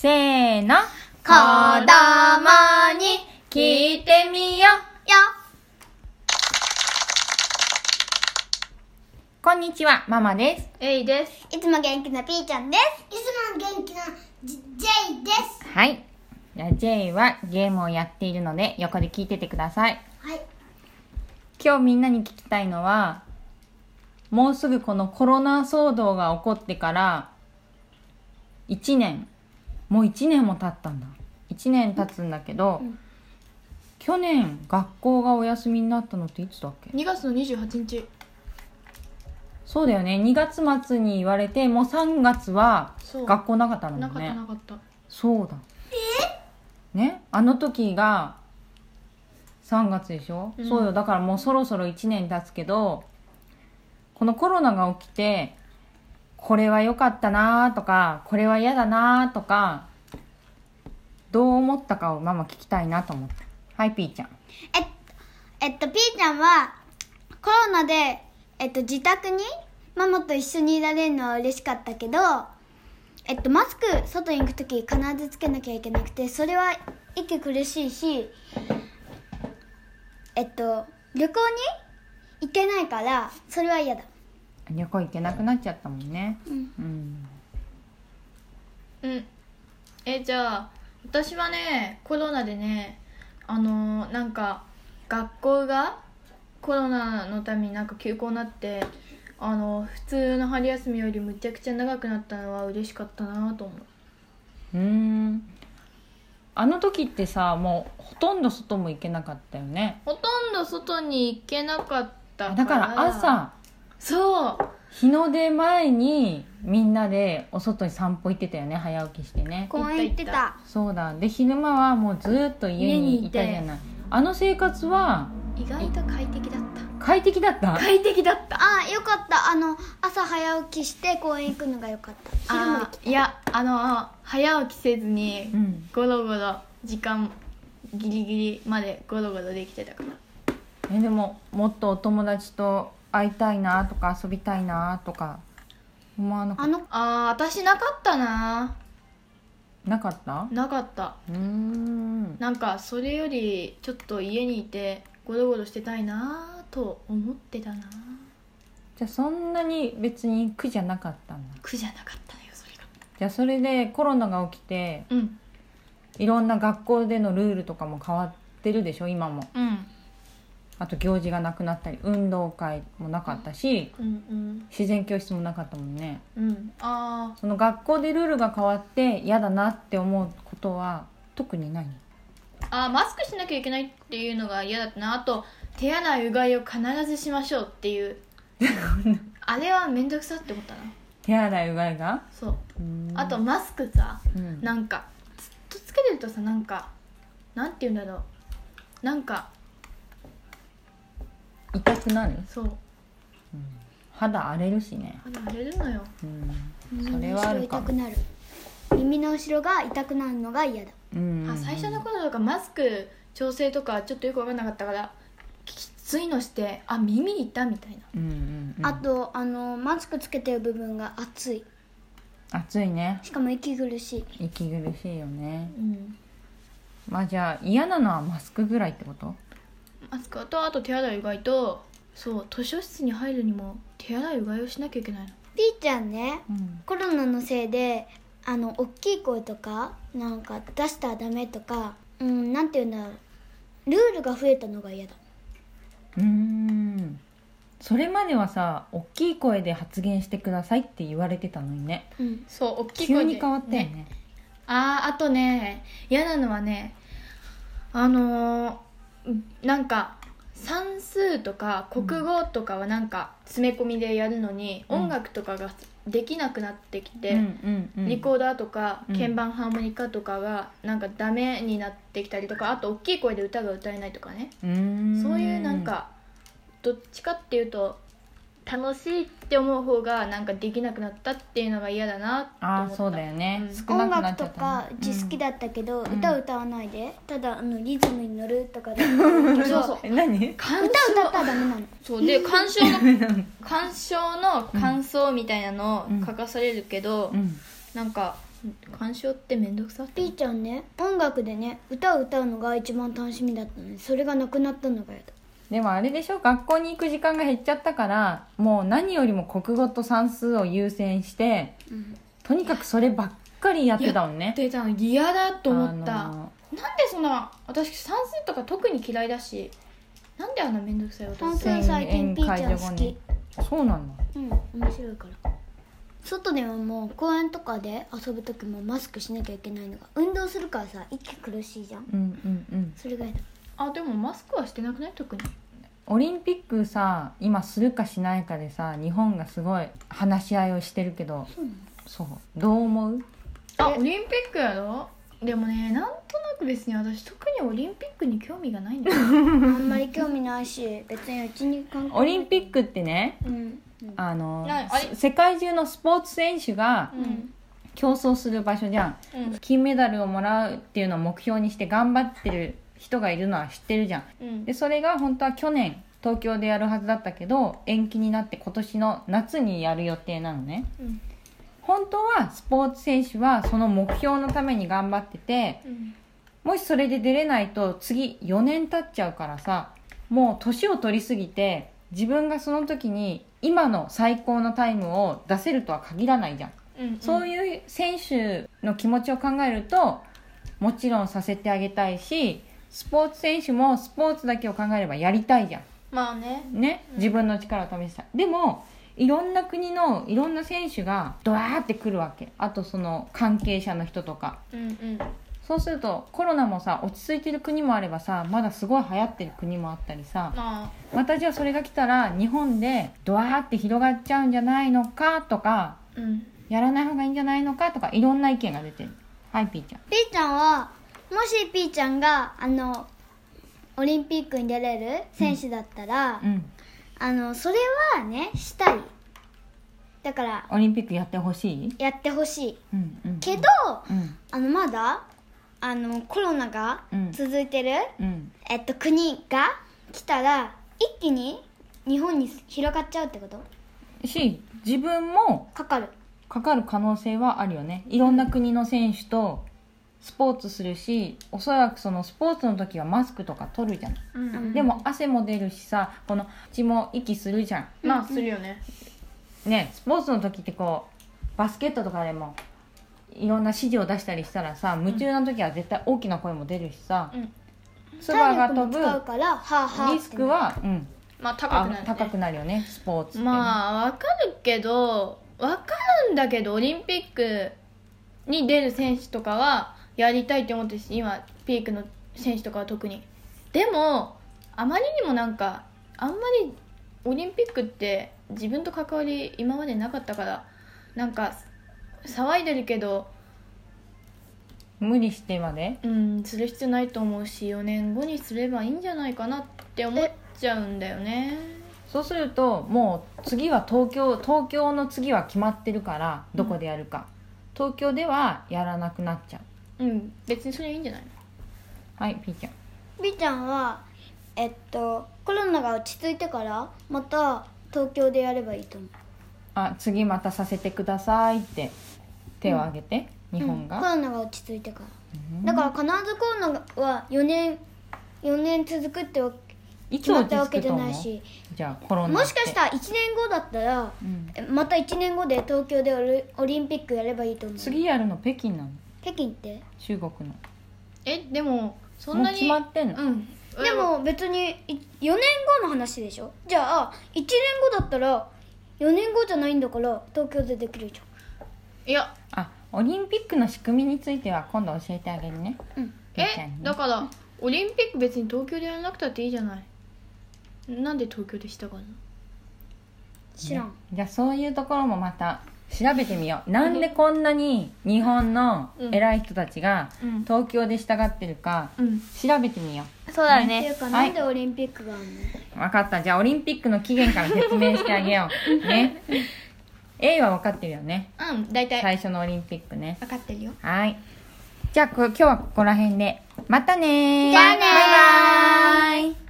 せーの。子供に聞いてみよ。よこんにちは、ママです。エイです。いつも元気なピーちゃんですいつも元気なジジェイですはい。じゃあ J はゲームをやっているので、横で聞いててください。はい今日みんなに聞きたいのは、もうすぐこのコロナ騒動が起こってから、1年。もう1年も経ったんだ。1年経つんだけど、うん去年学校がお休みになったのっていつだっけ？2月の28日。そうだよね。2月末に言われて、もう3月は学校なかったのなかったね。なかった。そうだ。ね？あの時が3月でしょ、うんそうよ。だからもうそろそろ1年経つけど、このコロナが起きて、これは良かったなとか、これは嫌だなとか、どう思ったかをママ聞きたいなと思って。はい、ピーちゃん。えっえっとピーちゃんはコロナでえっと自宅にママと一緒にいられるのは嬉しかったけどえっとマスク外に行く時必ずつけなきゃいけなくてそれは息苦しいしえっと旅行に行けないからそれは嫌だ旅行行けなくなっちゃったもんね。うんうん。うん。え、じゃあ、私はね、コロナでね、あのーなんか、学校がコロナのためになんか休校になって、あの普通の春休みよりむちゃくちゃ長くなったのは嬉しかったなと思う。うーん。あの時ってさ、もうほとんど外も行けなかったよね。ほとんど外に行けなかったから。だから朝、そう。日の出前にみんなでお外に散歩行ってたよね。早起きしてね。公園行ってた。たそうだ。で昼間はもうずーっと家にいたじゃない。あの生活は意外と快適だった。快適だった？快適だった。あよかった。あの朝早起きして公園行くのがよかった。昼も行あいやあの早起きせずにうん。ゴロゴロ時間ギリギリまでゴロゴロできてたからえでももっとお友達と会いたいなとか遊びたいなとか思わなかっあのあー私なかったな。なかった？なかった。うーん。なんかそれよりちょっと家にいてゴロゴロしてたいなと思ってたな。じゃあそんなに別に苦じゃなかったんだ？苦じゃなかったのよそれが。じゃあそれでコロナが起きてうん。いろんな学校でのルールとかも変わってるでしょ今も？うんあと行事がなくなったり運動会もなかったしうんうん。自然教室もなかったもんね。うん。あその学校でルールが変わって嫌だなって思うことは特にない？ーあーマスクしなきゃいけないっていうのが嫌だったな。あと手洗いうがいを必ずしましょうっていう。あれは面倒くさって思ったな。手洗いうがいが？そう。うん。あとマスクさうん。なんかずっとつけてるとさなんかなんて言うんだろう。なんか痛くなる？そう。肌荒れるしね。肌荒れるのよ。うん。そ耳の後ろれはあるかも。痛くなる。耳の後ろが痛くなるのが嫌だ。うん。あ最初の頃とかマスク調整とかちょっとよく分かんなかったからきついのしてあ耳痛みたいな。うんうんうん。あとあのマスクつけてる部分が熱い。暑いね。しかも息苦しい。息苦しいよね。うん。まあじゃあ嫌なのはマスクぐらいってこと？マスクとあと手洗いうがいとそう図書室に入るにも手洗いうがいをしなきゃいけないの。ピーちゃんねうん。コロナのせいであの大きい声とかなんか出したらダメとかうんなんて言うんだろう。ルールが増えたのが嫌だ。うーん。それまではさ大きい声で発言してくださいって言われてたのにね。うん。そう大きい声で。急に変わったよね。あーあとね嫌なのはねあのーなんか算数とか国語とかはなんか詰め込みでやるのに、うん。音楽とかができなくなってきて、うんうんうん。リコーダーとかうん。鍵盤ハーモニカとかがなんかダメになってきたりとかあと大きい声で歌が歌えないとかね。うーん。そういうなんかどっちかっていうと楽しいって思う方がなんかできなくなったっていうのが嫌だなって思った。ああそうだよね、うん。少な音楽とくなっちゃったかねうち好きだったけど、ん。歌歌わないで。ただあのリズムに乗るとかで。歌そうそう。え何？鑑賞歌ったらダメなの。そう。で鑑賞の 鑑賞の感想みたいなのを書かされるけど、うん。なんか鑑賞って面倒くさってピーちゃんね音楽でね歌を歌うのが一番楽しみだったのにそれがなくなったのがやだでもあれでしょ？学校に行く時間が減っちゃったからもう何よりも国語と算数を優先してうん。とにかくそればっかりやってたもんね。出た。の嫌だと思った、あのなんでそんな私算数とか特に嫌いだしなんであんな面倒くさい算私数最近ピーちゃん好き。そうなのうん面白いから。外でももう公園とかで遊ぶ時もマスクしなきゃいけないのが運動するからさ息苦しいじゃん。うんうんうん。それがやだ。あでもマスクはしてなくない？特にオリンピックさ今するかしないかでさ日本がすごい話し合いをしてるけどそうどう思う？あオリンピックやろ？でもねなんとなく別に私特にオリンピックに興味がないんだよ。あんまり興味ないし別にうちに関係オリンピックってねうん。うんあのなあれ世界中のスポーツ選手がうん。競争する場所じゃん。うん。金メダルをもらうっていうのを目標にして頑張ってる人がいるのは知ってるじゃん。うん。でそれが本当は去年東京でやるはずだったけど延期になって今年の夏にやる予定なのね。うん。本当はスポーツ選手はその目標のために頑張っててうん。もしそれで出れないと次4年経っちゃうからさもう年を取りすぎて自分がその時に今の最高のタイムを出せるとは限らないじゃん、うん。そういう選手の気持ちを考えるともちろんさせてあげたいしスポーツ選手もスポーツだけを考えればやりたいじゃん。まあね。ね？自分の力を試した。いでもいろんな国のいろんな選手がドワーってくるわけ。あとその関係者の人とか。うんうん。そうするとコロナもさ落ち着いてる国もあればさまだすごい流行ってる国もあったりさ。ままたじゃあそれが来たら日本でドワーって広がっちゃうんじゃないのか？とかあうん。やらない方がいいんじゃないのか？とかいろんな意見が出てる。はいピーちゃん。ピーちゃんはもしピーちゃんがあのオリンピックに出れる選手だったら、うん。あのそれはねしたい。だからオリンピックやってほしい？やってほしい。うんうんけど、うん。あのまだあのコロナがうん。続いてる、うん。えっと、国が来たら一気に日本に広がっちゃうってこと？し自分もかかる。かかる可能性はあるよね。いろんな国の選手とスポーツするしおそらくそのスポーツの時はマスクとか取るじゃん、うん。でも汗も出るしさこの血も息するじゃん。まあするよね。ねスポーツの時ってこうバスケットとかでもいろんな指示を出したりしたらさ夢中な時は絶対大きな声も出るしさ、うん。ツバが飛ぶリスクは、うん、まあ高あくなる、ね、高くなるよねスポーツってね、まあわかるけどわかるんだけどオリンピックに出る選手とかはやりたいって思ってるし今ピークの選手とかは特に。でもあまりにもなんかあんまりオリンピックって自分と関わり今までなかったからなんか騒いでるけど無理してまで？うんする必要ないと思うし4年後にすればいいんじゃないかなって思っちゃうんだよね。そうするともう次は東京東京の次は決まってるからどこでやるか、東京ではやらなくなっちゃううん。別にそれいいんじゃないの？はいピーちゃん。ピーちゃんはえっとコロナが落ち着いてからまた東京でやればいいと思う。あ次またさせてくださいって手を挙げて、日本うん。コが、ロナが落ち着いてから。うん。だから必ずコロナは4年4年続くってわいつ決まったわけじゃないしじゃあコロナもしかしたら1年後だったらうん。えまた1年後で東京でオリオリンピックやればいいと思う。次やるの北京なの？北京って？中国の。えでもそんなに？もう決まってんの、うん。でも別にい4年後の話でしょ？じゃあ1年後だったら4年後じゃないんだから東京でできるじいや。あオリンピックの仕組みについては今度教えてあげるね。ゃんうん。ピーちゃんに。えだからオリンピック別に東京でやらなくたっていいじゃない？なんで東京でしたかの？知らん、ね。じゃあそういうところもまた調べてみよう。なんでこんなに日本の偉い人たちがうん。東京で従ってるかうん。調べてみよそうだっていうかはい。なんでオリンピックがあるの、う分かった。じゃあオリンピックの起源から説明してあげよう。ね。A は分かってるよね。うん大体。最初のオリンピックね。分かってるよ。はい。じゃあこ今日はここら辺で。またねー。じゃあねー。バイバーイ